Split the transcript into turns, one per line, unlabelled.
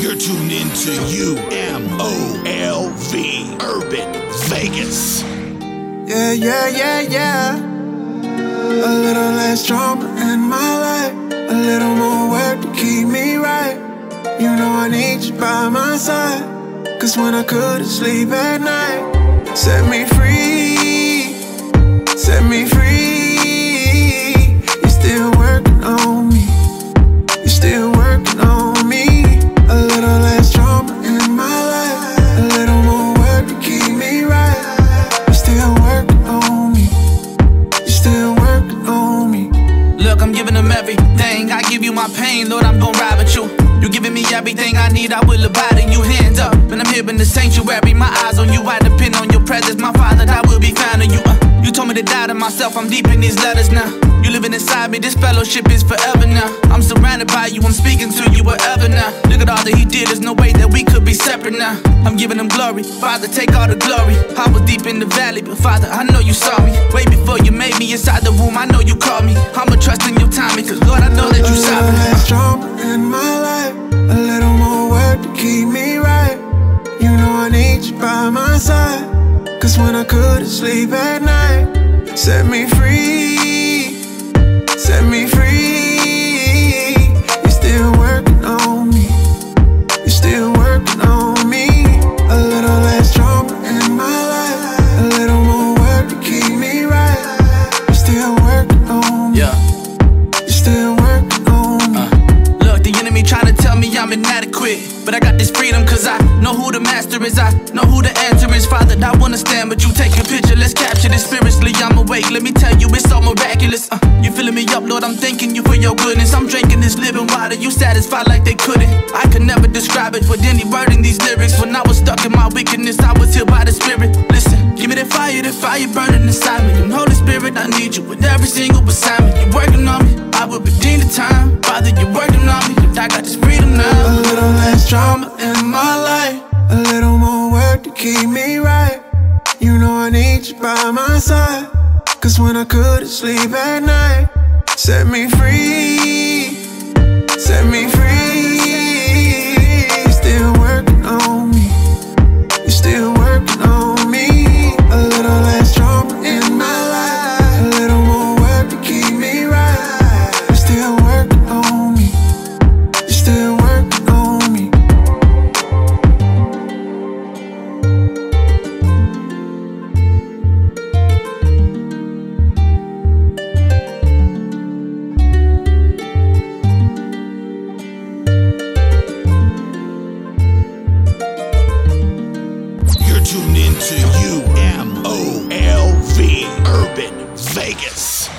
You're tuned in into UMOLV Urban Vegas.
Yeah, yeah, yeah, yeah. A little less drama in my life. A little more work to keep me right. You know I need you by my side. Cause when I couldn't sleep at night, set me free. Set me free.
Giving them everything. I give you my pain, Lord, I'm gonna ride with you. You giving me everything I need, I will abide in you. Hands up, and I'm here in the sanctuary. My eyes on you, I depend on your presence. My Father, I will be found in you. Uh, you told me to die to myself, I'm deep in these letters now. You living inside me, this fellowship is forever now. I'm surrounded by you, I'm speaking to you wherever now. Look at all that He did, there's no way that we could be separate now. I'm giving Him glory, Father, take all the glory. I was deep in the valley, but Father, I know you saw me. Way before you made me inside the womb, I know you called me. I'ma trust in your You
know I need you by my side. Cause when I couldn't sleep at night, set me free. Set me free.
But I freedom cause I know who the master is. I know who the answer is. Father, I wanna stand, but you take a picture. Let's capture this spiritually. I'm awake. Let me tell you, it's so miraculous. Uh, you filling me up, Lord. I'm thanking you for your goodness. I'm drinking this living water. You satisfied like they couldn't. I could never describe it with any word in these lyrics. When I was stuck in my wickedness, I was healed by the Spirit. Listen, give me that fire, that fire burning inside me. And Holy Spirit, I need you with every single assignment. You're working
my life. A little more work to keep me right. You know I need you by my side. Cause when I couldn't sleep at night, set me free. Set me free.
You're tuned into UMOLV Urban Vegas.